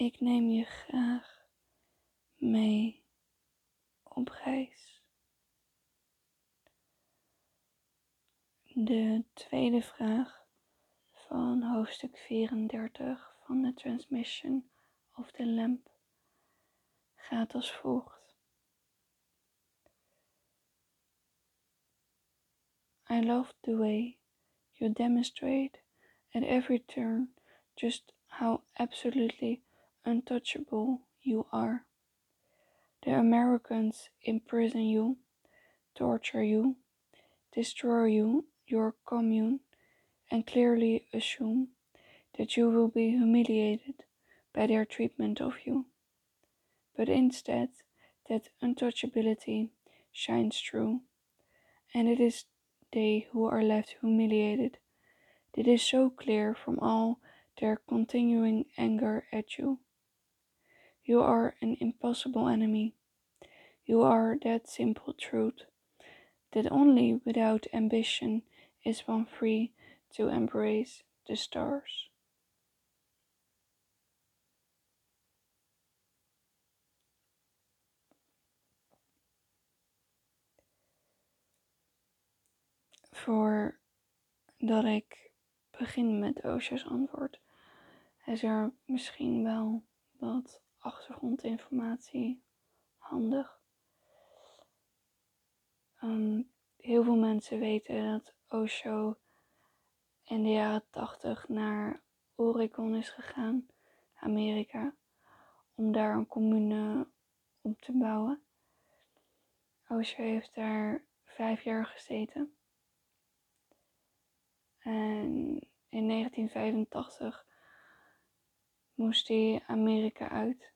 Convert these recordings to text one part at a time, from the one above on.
Ik neem je graag mee op reis. De tweede vraag van hoofdstuk 34 van de Transmission of the Lamp gaat als volgt. I love the way you demonstrate at every turn just how absolutely untouchable you are. The Americans imprison you, torture you, destroy you, your commune, and clearly assume that you will be humiliated by their treatment of you. But instead, that untouchability shines through, and it is they who are left humiliated. It is so clear from all their continuing anger at you. You are an impossible enemy. You are that simple truth that only without ambition is one free to embrace the stars. Voordat ik begin met Osha's antwoord, is er misschien wel wat achtergrondinformatie handig. Um, heel veel mensen weten dat Osho in de jaren 80 naar Oregon is gegaan, Amerika, om daar een commune op te bouwen. Osho heeft daar vijf jaar gezeten. En in 1985 moest hij Amerika uit.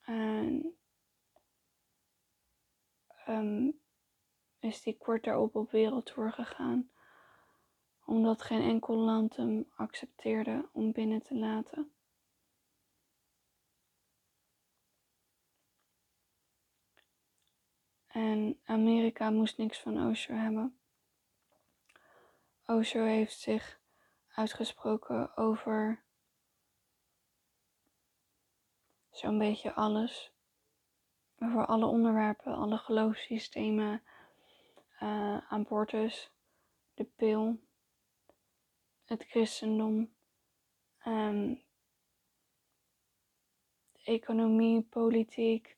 En um, is hij kort daarop op wereldtour gegaan, omdat geen enkel land hem accepteerde om binnen te laten. En Amerika moest niks van Osho hebben. Osho heeft zich uitgesproken over zo'n beetje alles. Over alle onderwerpen, alle geloofssystemen, uh, abortus, de pil, het christendom, um, economie, politiek,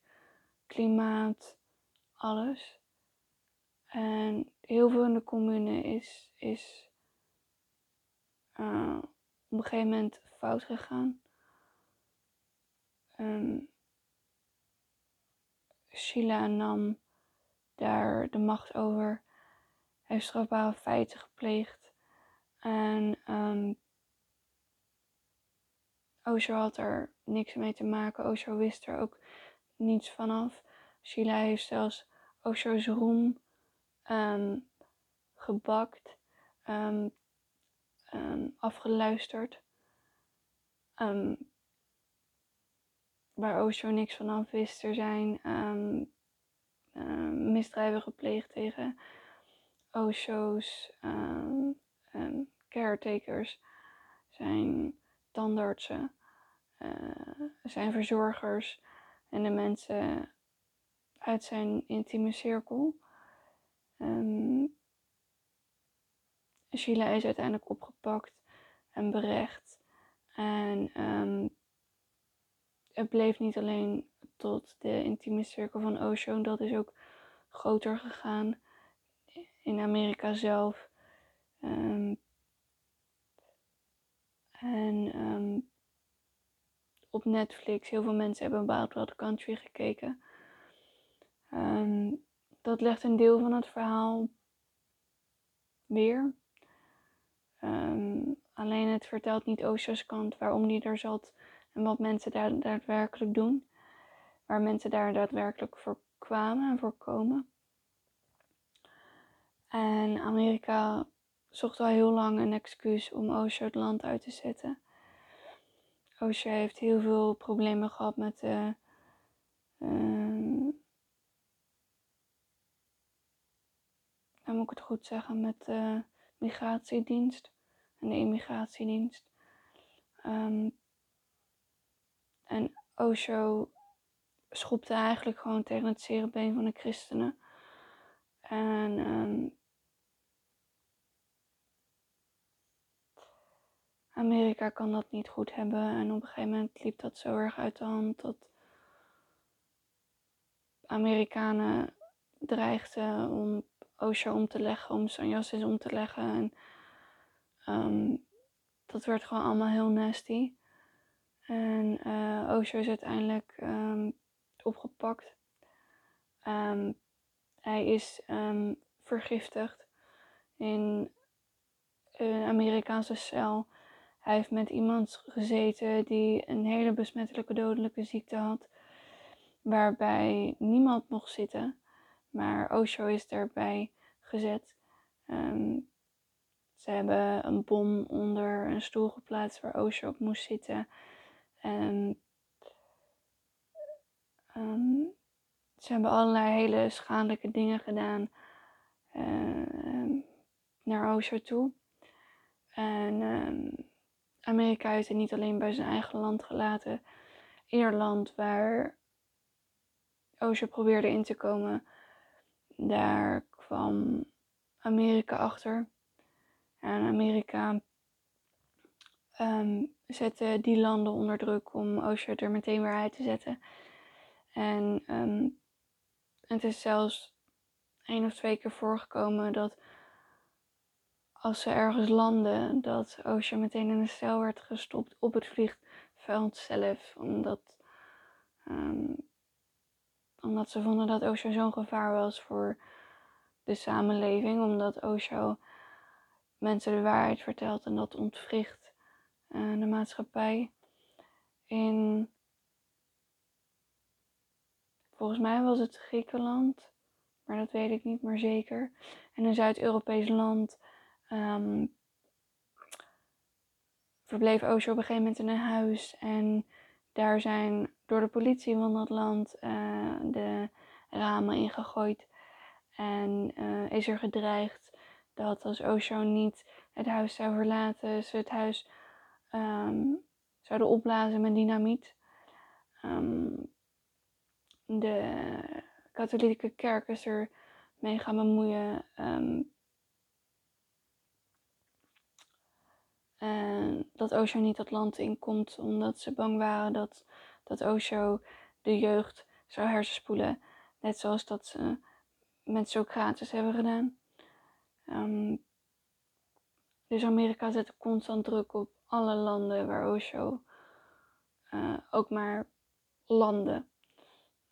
klimaat, alles. En heel veel in de commune is, is uh, op een gegeven moment fout gegaan. Um, Sheila nam daar de macht over, heeft strafbare feiten gepleegd. En um, Osho had er niks mee te maken. Osho wist er ook niets vanaf. Sheila heeft zelfs Osho's roem um, gebakt, um, afgeluisterd. Waar Osho niks vanaf wist. Er zijn misdrijven gepleegd tegen Osho's caretakers, zijn tandartsen, uh, zijn verzorgers en de mensen uit zijn intieme cirkel. Um, Sheila is uiteindelijk opgepakt en berecht. En um, het bleef niet alleen tot de intieme cirkel van Osho, dat is ook groter gegaan in Amerika zelf. Um, en um, op Netflix, heel veel mensen hebben Wild Wild Country gekeken. Um, dat legt een deel van het verhaal weer. Alleen het vertelt niet Osho's kant waarom die er zat en wat mensen daar daadwerkelijk doen. Waar mensen daar daadwerkelijk voor kwamen en voor komen. En Amerika zocht al heel lang een excuus om Osho het land uit te zetten. Osho heeft heel veel problemen gehad met de dan moet ik het goed zeggen, met de migratiedienst en de immigratiedienst. Um, en Osho schopte eigenlijk gewoon tegen het zere van de christenen. En ehm, Amerika kan dat niet goed hebben. En op een gegeven moment liep dat zo erg uit de hand dat Amerikanen dreigden om Osho om te leggen, om Sanyassis om te leggen. En ehm, dat werd gewoon allemaal heel nasty. En uh, Osho is uiteindelijk ehm, opgepakt. Um, hij is vergiftigd in een Amerikaanse cel. Hij heeft met iemand gezeten die een hele besmettelijke dodelijke ziekte had, waarbij niemand mocht zitten. Maar Osho is daarbij gezet. Ze hebben een bom onder een stoel geplaatst waar Osho op moest zitten. En um, ze hebben allerlei hele schadelijke dingen gedaan uh, naar Osho toe. En um, Amerika heeft het niet alleen bij zijn eigen land gelaten. Ierland, waar Osho probeerde in te komen, daar kwam Amerika achter. En Amerika um, zette die landen onder druk om Osho er meteen weer uit te zetten. En um, het is zelfs één of twee keer voorgekomen dat als ze ergens landen, dat Osho meteen in een cel werd gestopt op het vliegveld zelf. Omdat, um, omdat ze vonden dat Osho zo'n gevaar was voor de samenleving. Omdat Osho mensen de waarheid vertelt en dat ontwricht uh, de maatschappij. In, volgens mij was het Griekenland, maar dat weet ik niet meer zeker. En een Zuid-Europees land um, verbleef Osho op een gegeven moment in een huis. En daar zijn door de politie van dat land uh, de ramen ingegooid. En uh, is er gedreigd dat als Osho niet het huis zou verlaten, ze het huis um, zouden opblazen met dynamiet. Um, de katholieke kerk is er mee gaan bemoeien. En dat Osho niet dat land inkomt omdat ze bang waren dat, dat Osho de jeugd zou hersenspoelen. Net zoals dat ze met Socrates hebben gedaan. Um, dus Amerika zette constant druk op alle landen waar Osho uh, ook maar landde.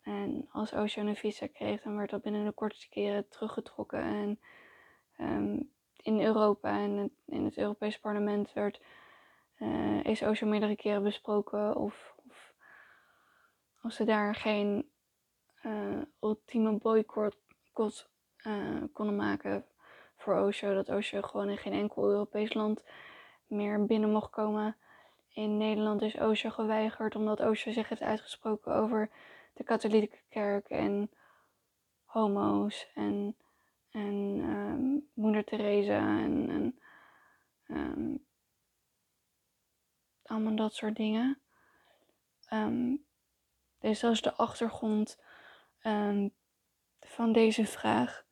En als Osho een visa kreeg, dan werd dat binnen de kortste keren teruggetrokken. En um, in Europa en in het Europees Parlement werd, uh, is Osho meerdere keren besproken of, of ze daar geen uh, ultieme boycott konden maken voor Osho, dat Osho gewoon in geen enkel Europees land meer binnen mocht komen. In Nederland is Osho geweigerd omdat Osho zich heeft uitgesproken over de katholieke kerk en homo's en en um, moeder Teresa en, en um, allemaal dat soort dingen. Um, dus dat is de achtergrond van deze vraag.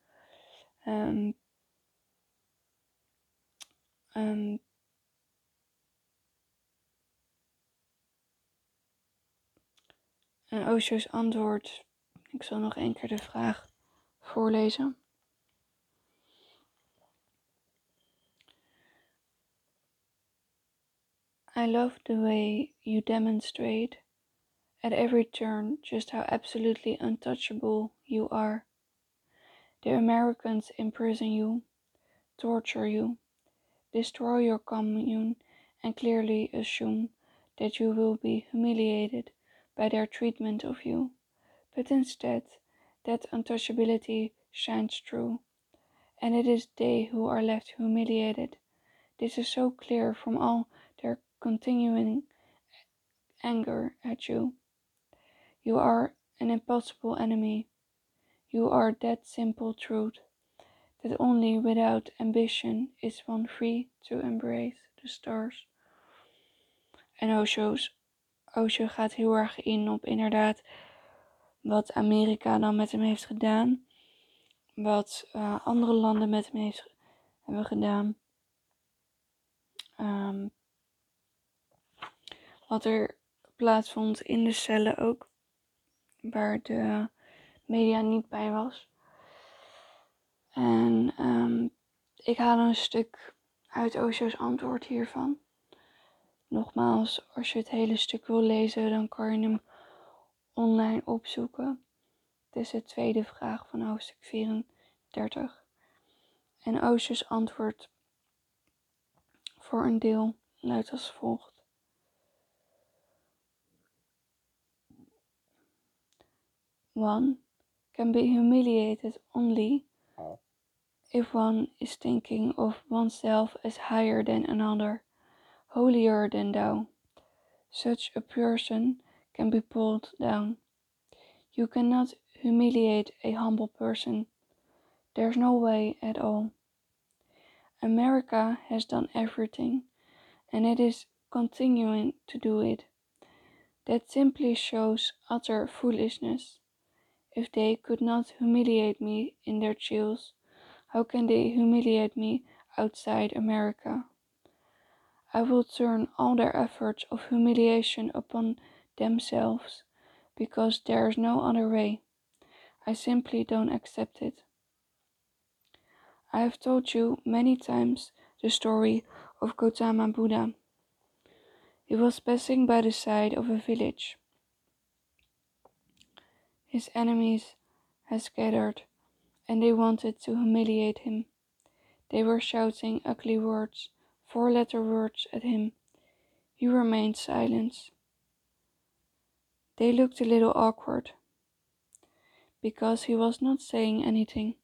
En Osho's antwoord. Ik zal nog één keer de vraag voorlezen. I love the way you demonstrate at every turn just how absolutely untouchable you are. The Americans imprison you, torture you, destroy your commune, and clearly assume that you will be humiliated by their treatment of you. But instead, that untouchability shines through, and it is they who are left humiliated. This is so clear from all their continuing anger at you. You are an impossible enemy. You are that simple truth that only without ambition is one free to embrace the stars. En Osho's Osho gaat heel erg in op inderdaad wat Amerika dan met hem heeft gedaan. Wat uh, andere landen met hem hebben gedaan. Um, wat er plaatsvond in de cellen ook. Waar de media niet bij was. En um, ik haal een stuk uit Osho's antwoord hiervan. Nogmaals, als je het hele stuk wil lezen, dan kan je hem online opzoeken. Het is de tweede vraag van hoofdstuk 34. En Osho's antwoord voor een deel luidt als volgt. One can be humiliated only if one is thinking of oneself as higher than another, holier than thou. Such a person can be pulled down. You cannot humiliate a humble person. There's no way at all. America has done everything, and it is continuing to do it. That simply shows utter foolishness. If they could not humiliate me in their jails, how can they humiliate me outside America? I will turn all their efforts of humiliation upon themselves, because there is no other way. I simply don't accept it. I have told you many times the story of Gautama Buddha. He was passing by the side of a village. His enemies had scattered and they wanted to humiliate him. They were shouting ugly words, four letter words at him. He remained silent. They looked a little awkward because he was not saying anything.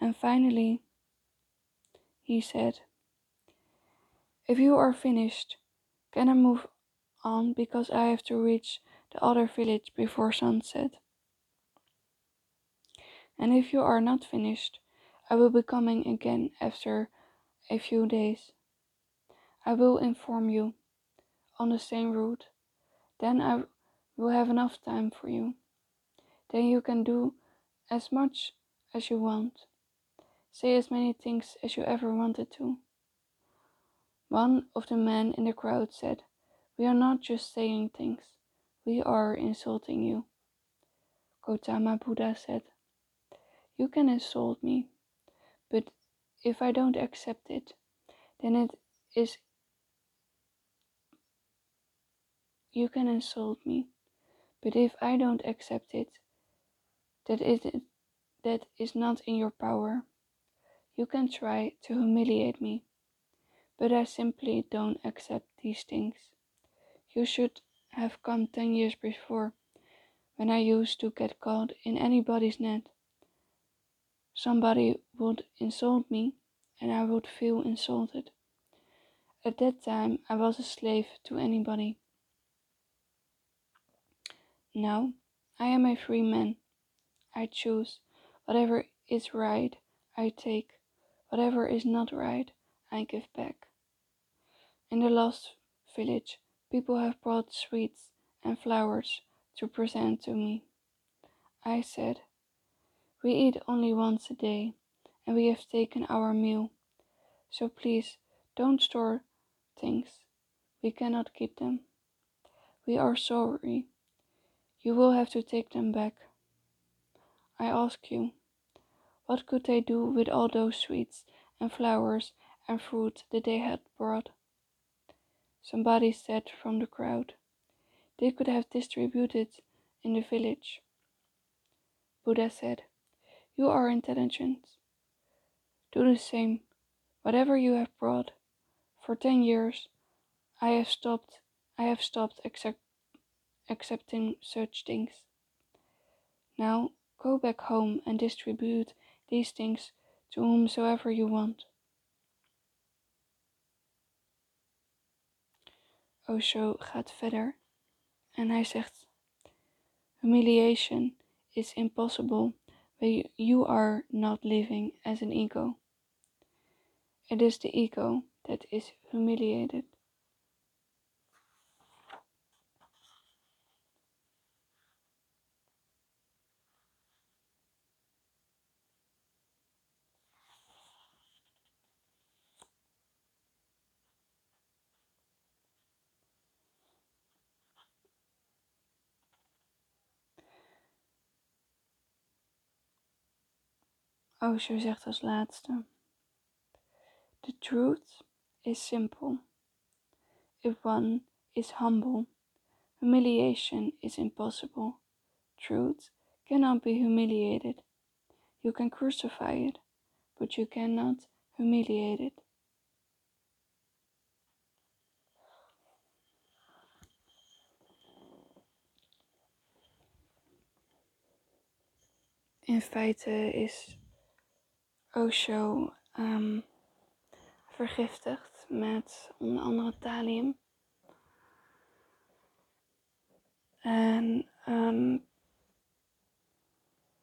And finally, he said, If you are finished, can I move on because I have to reach the other village before sunset. And if you are not finished, I will be coming again after a few days. I will inform you on the same route. Then I will have enough time for you. Then you can do as much as you want. Say as many things as you ever wanted to. One of the men in the crowd said, We are not just saying things. We are insulting you. Gautama Buddha said, You can insult me, if I don't accept it, then it is. You can insult me, but if I don't accept it, that it that is not in your power. You can try to humiliate me, but I simply don't accept these things. You should have come ten years before, when I used to get caught in anybody's net. Somebody would insult me, and I would feel insulted. At that time, I was a slave to anybody. Now, I am a free man. I choose whatever is right, I take. Whatever is not right, I give back. In the last village, People have brought sweets and flowers to present to me. I said, We eat only once a day, and we have taken our meal. So please don't store things. We cannot keep them. We are sorry. You will have to take them back. I ask you, what could they do with all those sweets and flowers and fruit that they had brought? Somebody said from the crowd. They could have distributed in the village. Buddha said, You are intelligent. Do the same, whatever you have brought. For ten years I have stopped I have stopped accept, accepting such things. Now go back home and distribute these things to whomsoever you want. Osho gaat verder en hij zegt: Humiliation is impossible when you are not living as an ego. It is the ego that is humiliated. Osho zegt als laatste: The truth is simple. If one is humble, humiliation is impossible. Truth cannot be humiliated. You can crucify it, but you cannot humiliate it. In feite is Osho um, vergiftigd met onder andere thallium. En um,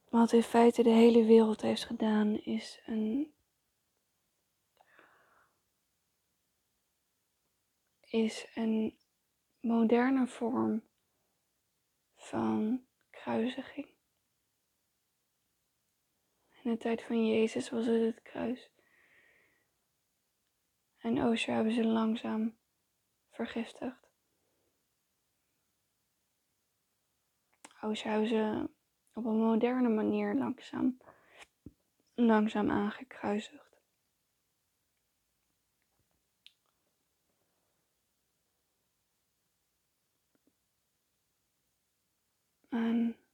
wat in feite de hele wereld heeft gedaan is een is een moderne vorm van kruisiging. In de tijd van Jezus was het het kruis. En Osho hebben ze langzaam vergiftigd. Osho hebben ze op een moderne manier langzaam, langzaam aangekruisigd. En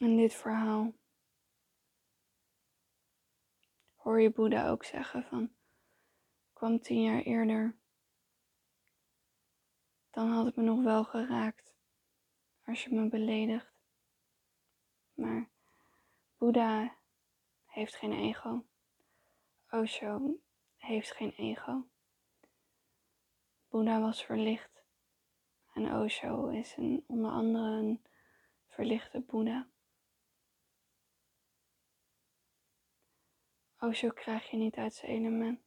In dit verhaal hoor je Boeddha ook zeggen van, kwam tien jaar eerder, dan had het me nog wel geraakt als je me beledigt. Maar Boeddha heeft geen ego. Osho heeft geen ego. Boeddha was verlicht en Osho is een, onder andere een verlichte Boeddha. Osho oh, krijg je niet uit zijn element.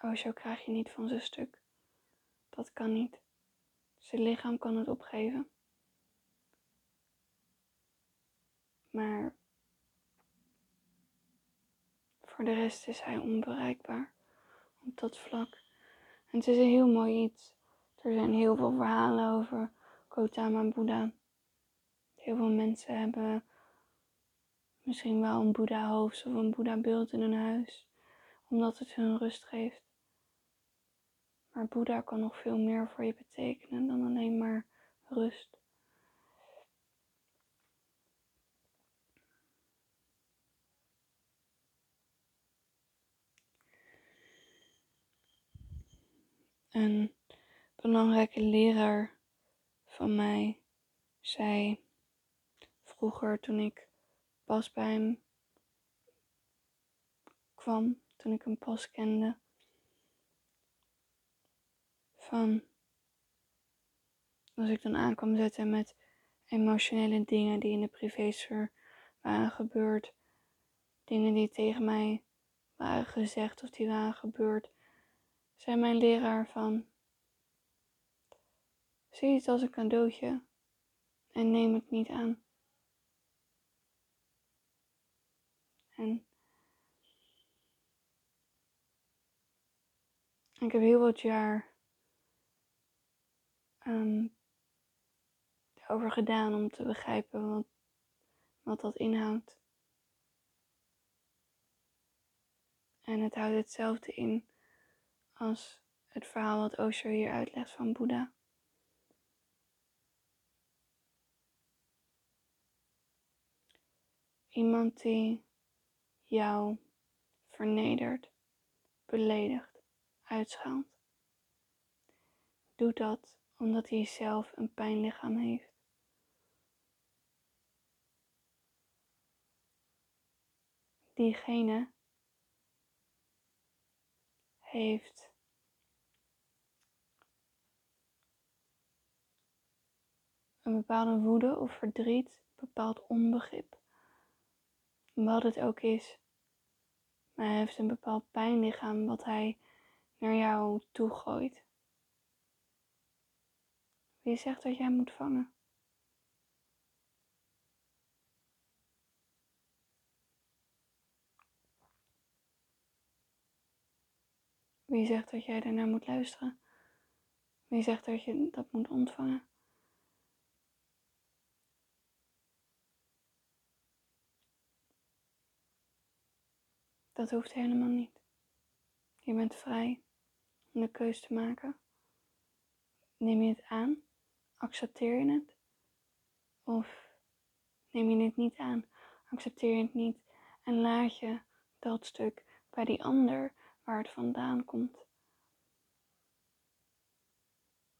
Osho oh, krijg je niet van zijn stuk. Dat kan niet. Zijn lichaam kan het opgeven. Maar voor de rest is hij onbereikbaar op dat vlak. En het is een heel mooi iets. Er zijn heel veel verhalen over Gautama Buddha. Heel veel mensen hebben misschien wel een Boeddha-hoofd of een Boeddha-beeld in hun huis, omdat het hun rust geeft. Maar Boeddha kan nog veel meer voor je betekenen dan alleen maar rust. Een belangrijke leraar van mij zei vroeger toen ik pas bij hem kwam, toen ik hem pas kende. Van als ik dan aankwam zetten met emotionele dingen die in de privésfeer waren gebeurd, dingen die tegen mij waren gezegd of die waren gebeurd, zei mijn leraar van zie het als een cadeautje en neem het niet aan. En ik heb heel wat jaar um, over gedaan om te begrijpen wat, wat dat inhoudt. En het houdt hetzelfde in als het verhaal wat Osho hier uitlegt van Boeddha. Iemand die jou vernedert, beledigt, uitschaalt. Doe dat omdat hij zelf een pijnlichaam heeft. Diegene heeft een bepaalde woede of verdriet, bepaald onbegrip. Wat het ook is. Maar hij heeft een bepaald pijnlichaam wat hij naar jou toe gooit. Wie zegt dat jij moet vangen? Wie zegt dat jij daarnaar moet luisteren? Wie zegt dat je dat moet ontvangen? Dat hoeft helemaal niet. Je bent vrij om de keus te maken. Neem je het aan? Accepteer je het? Of neem je het niet aan? Accepteer je het niet en laat je dat stuk bij die ander waar het vandaan komt.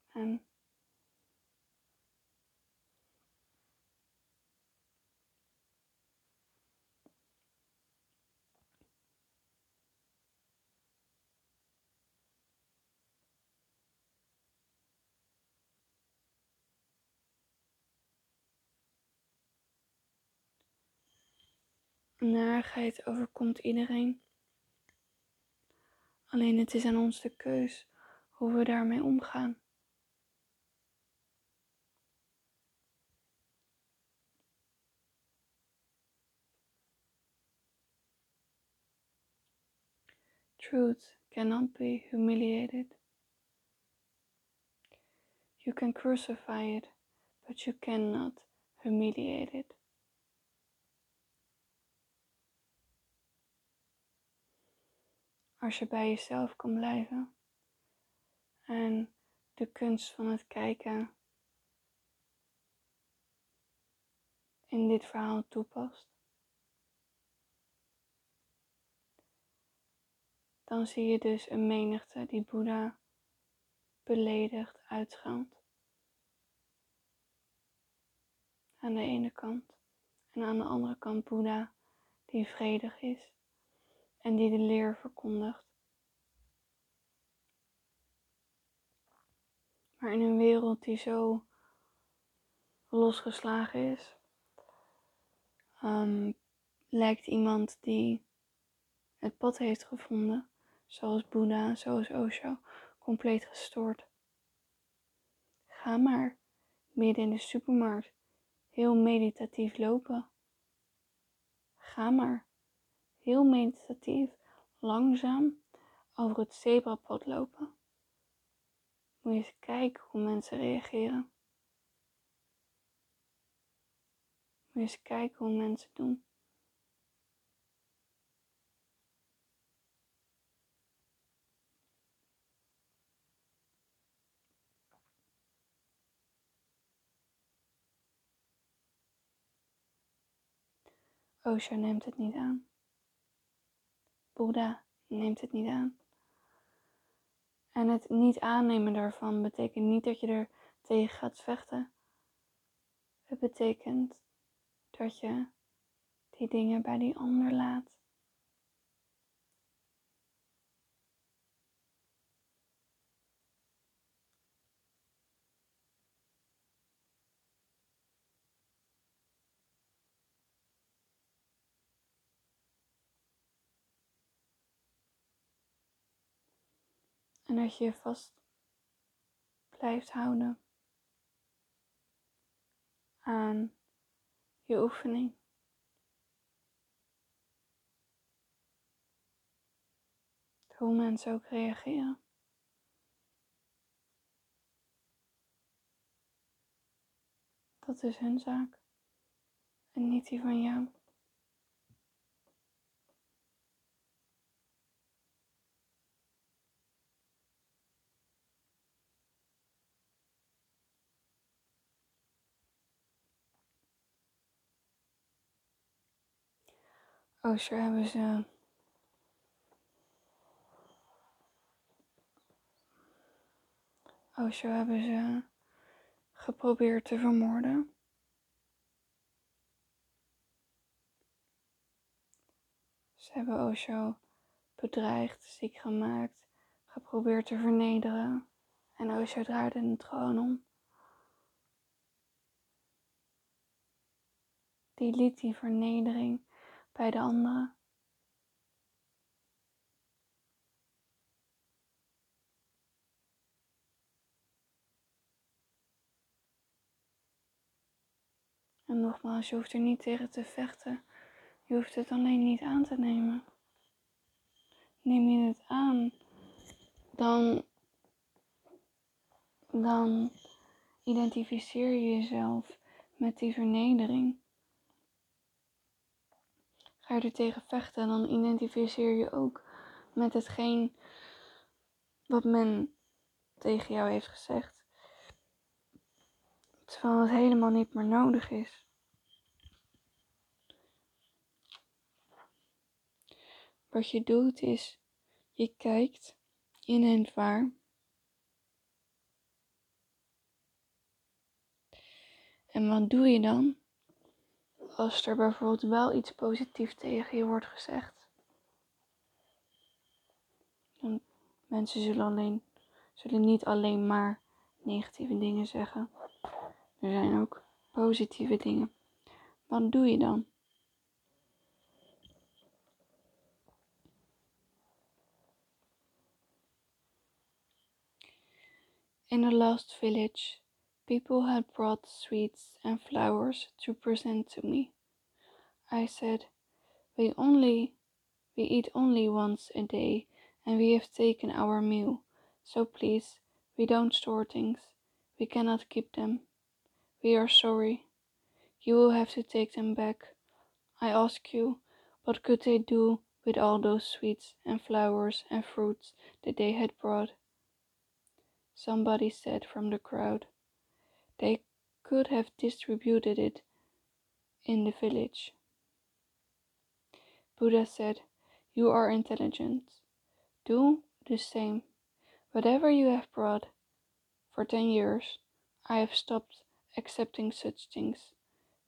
En Narigheid overkomt iedereen. Alleen het is aan ons de keus hoe we daarmee omgaan. Truth cannot be humiliated. You can crucify it, but you cannot humiliate it. Als je bij jezelf kan blijven. En de kunst van het kijken in dit verhaal toepast, dan zie je dus een menigte die Boeddha beledigd uitschaamt. Aan de ene kant. En aan de andere kant Boeddha die vredig is en die de leer verkondigt. Maar in een wereld die zo losgeslagen is, um, lijkt iemand die het pad heeft gevonden, zoals Boeddha, zoals Osho, compleet gestoord. Ga maar midden in de supermarkt heel meditatief lopen. Ga maar heel meditatief, langzaam over het zebrapad lopen. Moet je eens kijken hoe mensen reageren. Moet je eens kijken hoe mensen doen. Osho neemt het niet aan. Boeddha neemt het niet aan. En het niet aannemen daarvan betekent niet dat je er tegen gaat vechten. Het betekent dat je die dingen bij die ander laat. En dat je je vast blijft houden aan je oefening. Hoe mensen ook reageren. Dat is hun zaak en niet die van jou. Osho hebben ze Osho hebben ze geprobeerd te vermoorden. Ze hebben Osho bedreigd, ziek gemaakt, geprobeerd te vernederen. En Osho draaide het gewoon om. die liet die vernedering bij de anderen. En nogmaals, je hoeft er niet tegen te vechten. Je hoeft het alleen niet aan te nemen. Neem je het aan, dan, dan identificeer je jezelf met die vernedering. Ga je er tegen vechten, dan identificeer je ook met hetgeen wat men tegen jou heeft gezegd. Terwijl het helemaal niet meer nodig is. Wat je doet is, je kijkt in het waar. En wat doe je dan? Als er bijvoorbeeld wel iets positiefs tegen je wordt gezegd. Dan mensen zullen, alleen, zullen niet alleen maar negatieve dingen zeggen. Er zijn ook positieve dingen. Wat doe je dan? In the last village, people had brought sweets and flowers to present to me. I said, We only we eat only once a day and we have taken our meal, so please, we don't store things. We cannot keep them. We are sorry. You will have to take them back. I ask you, what could they do with all those sweets and flowers and fruits that they had brought? somebody said from the crowd. They could have distributed it in the village. Buddha said, You are intelligent. Do the same. Whatever you have brought for ten years, I have stopped accepting such things.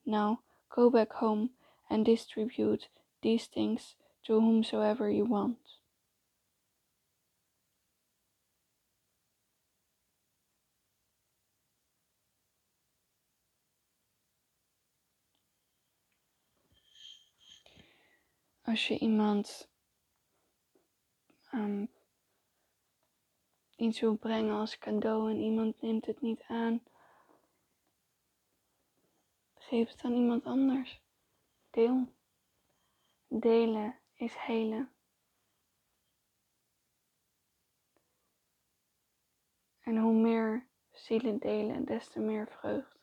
Now go back home and distribute these things to whomsoever you want. Als je iemand um, iets wil brengen als cadeau en iemand neemt het niet aan, geef het aan iemand anders. Deel. Delen is helen. En hoe meer zielen delen, des te meer vreugd.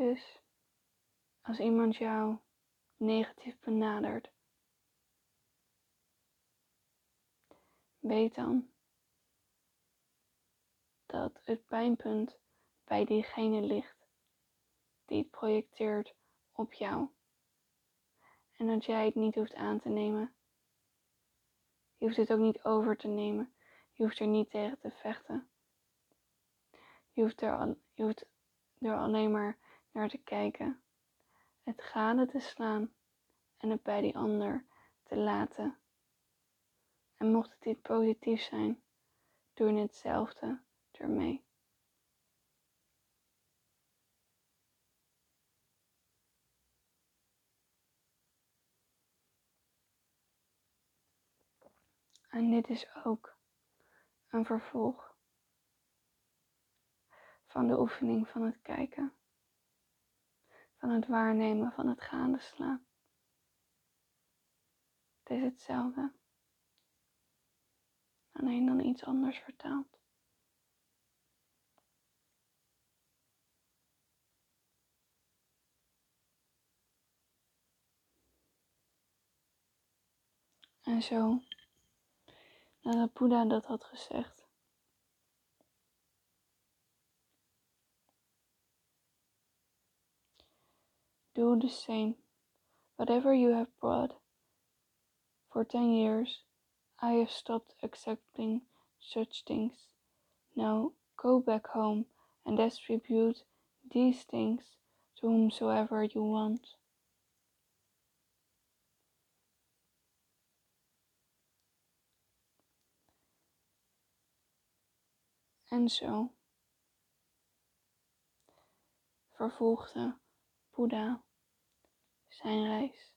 Dus als iemand jou negatief benadert, weet dan dat het pijnpunt bij diegene ligt die het projecteert op jou. En dat jij het niet hoeft aan te nemen. Je hoeft het ook niet over te nemen. Je hoeft er niet tegen te vechten. Je hoeft er, je hoeft er alleen maar naar te kijken, het gade te slaan en het bij die ander te laten. En mocht het niet positief zijn, doe hetzelfde ermee. En dit is ook een vervolg van de oefening van het kijken van het waarnemen van het gaande slaan. Het is hetzelfde, alleen dan iets anders vertaald. En zo, nadat Boeddha dat had gezegd, do the same. Whatever you have brought for ten years, I have stopped accepting such things. Now go back home and distribute these things to whomsoever you want. En zo vervolgde Boeddha zijn reis.